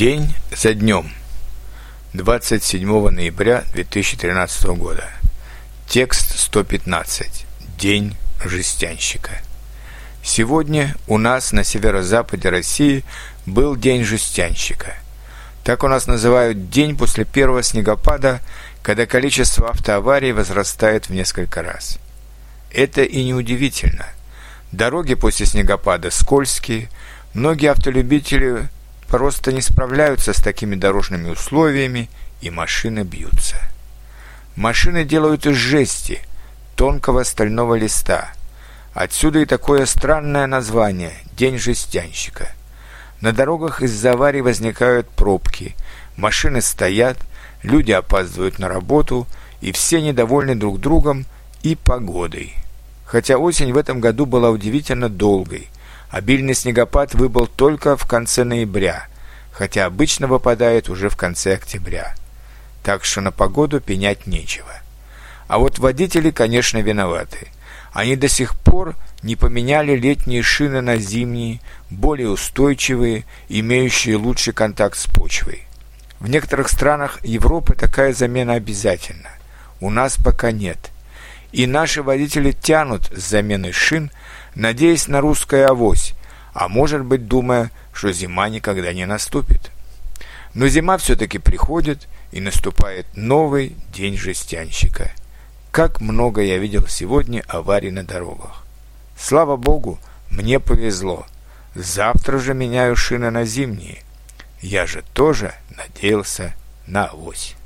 День за днем. 27 ноября 2013 года. Текст 115. День жестянщика. Сегодня у нас на северо-западе России был День жестянщика. Так у нас называют день после первого снегопада, когда количество автоаварий возрастает в несколько раз. Это и неудивительно. Дороги после снегопада скользкие, многие автолюбители просто не справляются с такими дорожными условиями, и машины бьются. Машины делают из жести, тонкого стального листа. Отсюда и такое странное название – День жестянщика. На дорогах из-за аварий возникают пробки, машины стоят, люди опаздывают на работу, и все недовольны друг другом и погодой. Хотя осень в этом году была удивительно долгой – Обильный снегопад выпал только в конце ноября, хотя обычно выпадает уже в конце октября. Так что на погоду пенять нечего. А вот водители, конечно, виноваты. Они до сих пор не поменяли летние шины на зимние, более устойчивые, имеющие лучший контакт с почвой. В некоторых странах Европы такая замена обязательна. У нас пока нет. И наши водители тянут с заменой шин – надеясь на русское авось, а может быть, думая, что зима никогда не наступит. Но зима все-таки приходит, и наступает новый день жестянщика. Как много я видел сегодня аварий на дорогах. Слава богу, мне повезло. Завтра же меняю шины на зимние. Я же тоже надеялся на авось.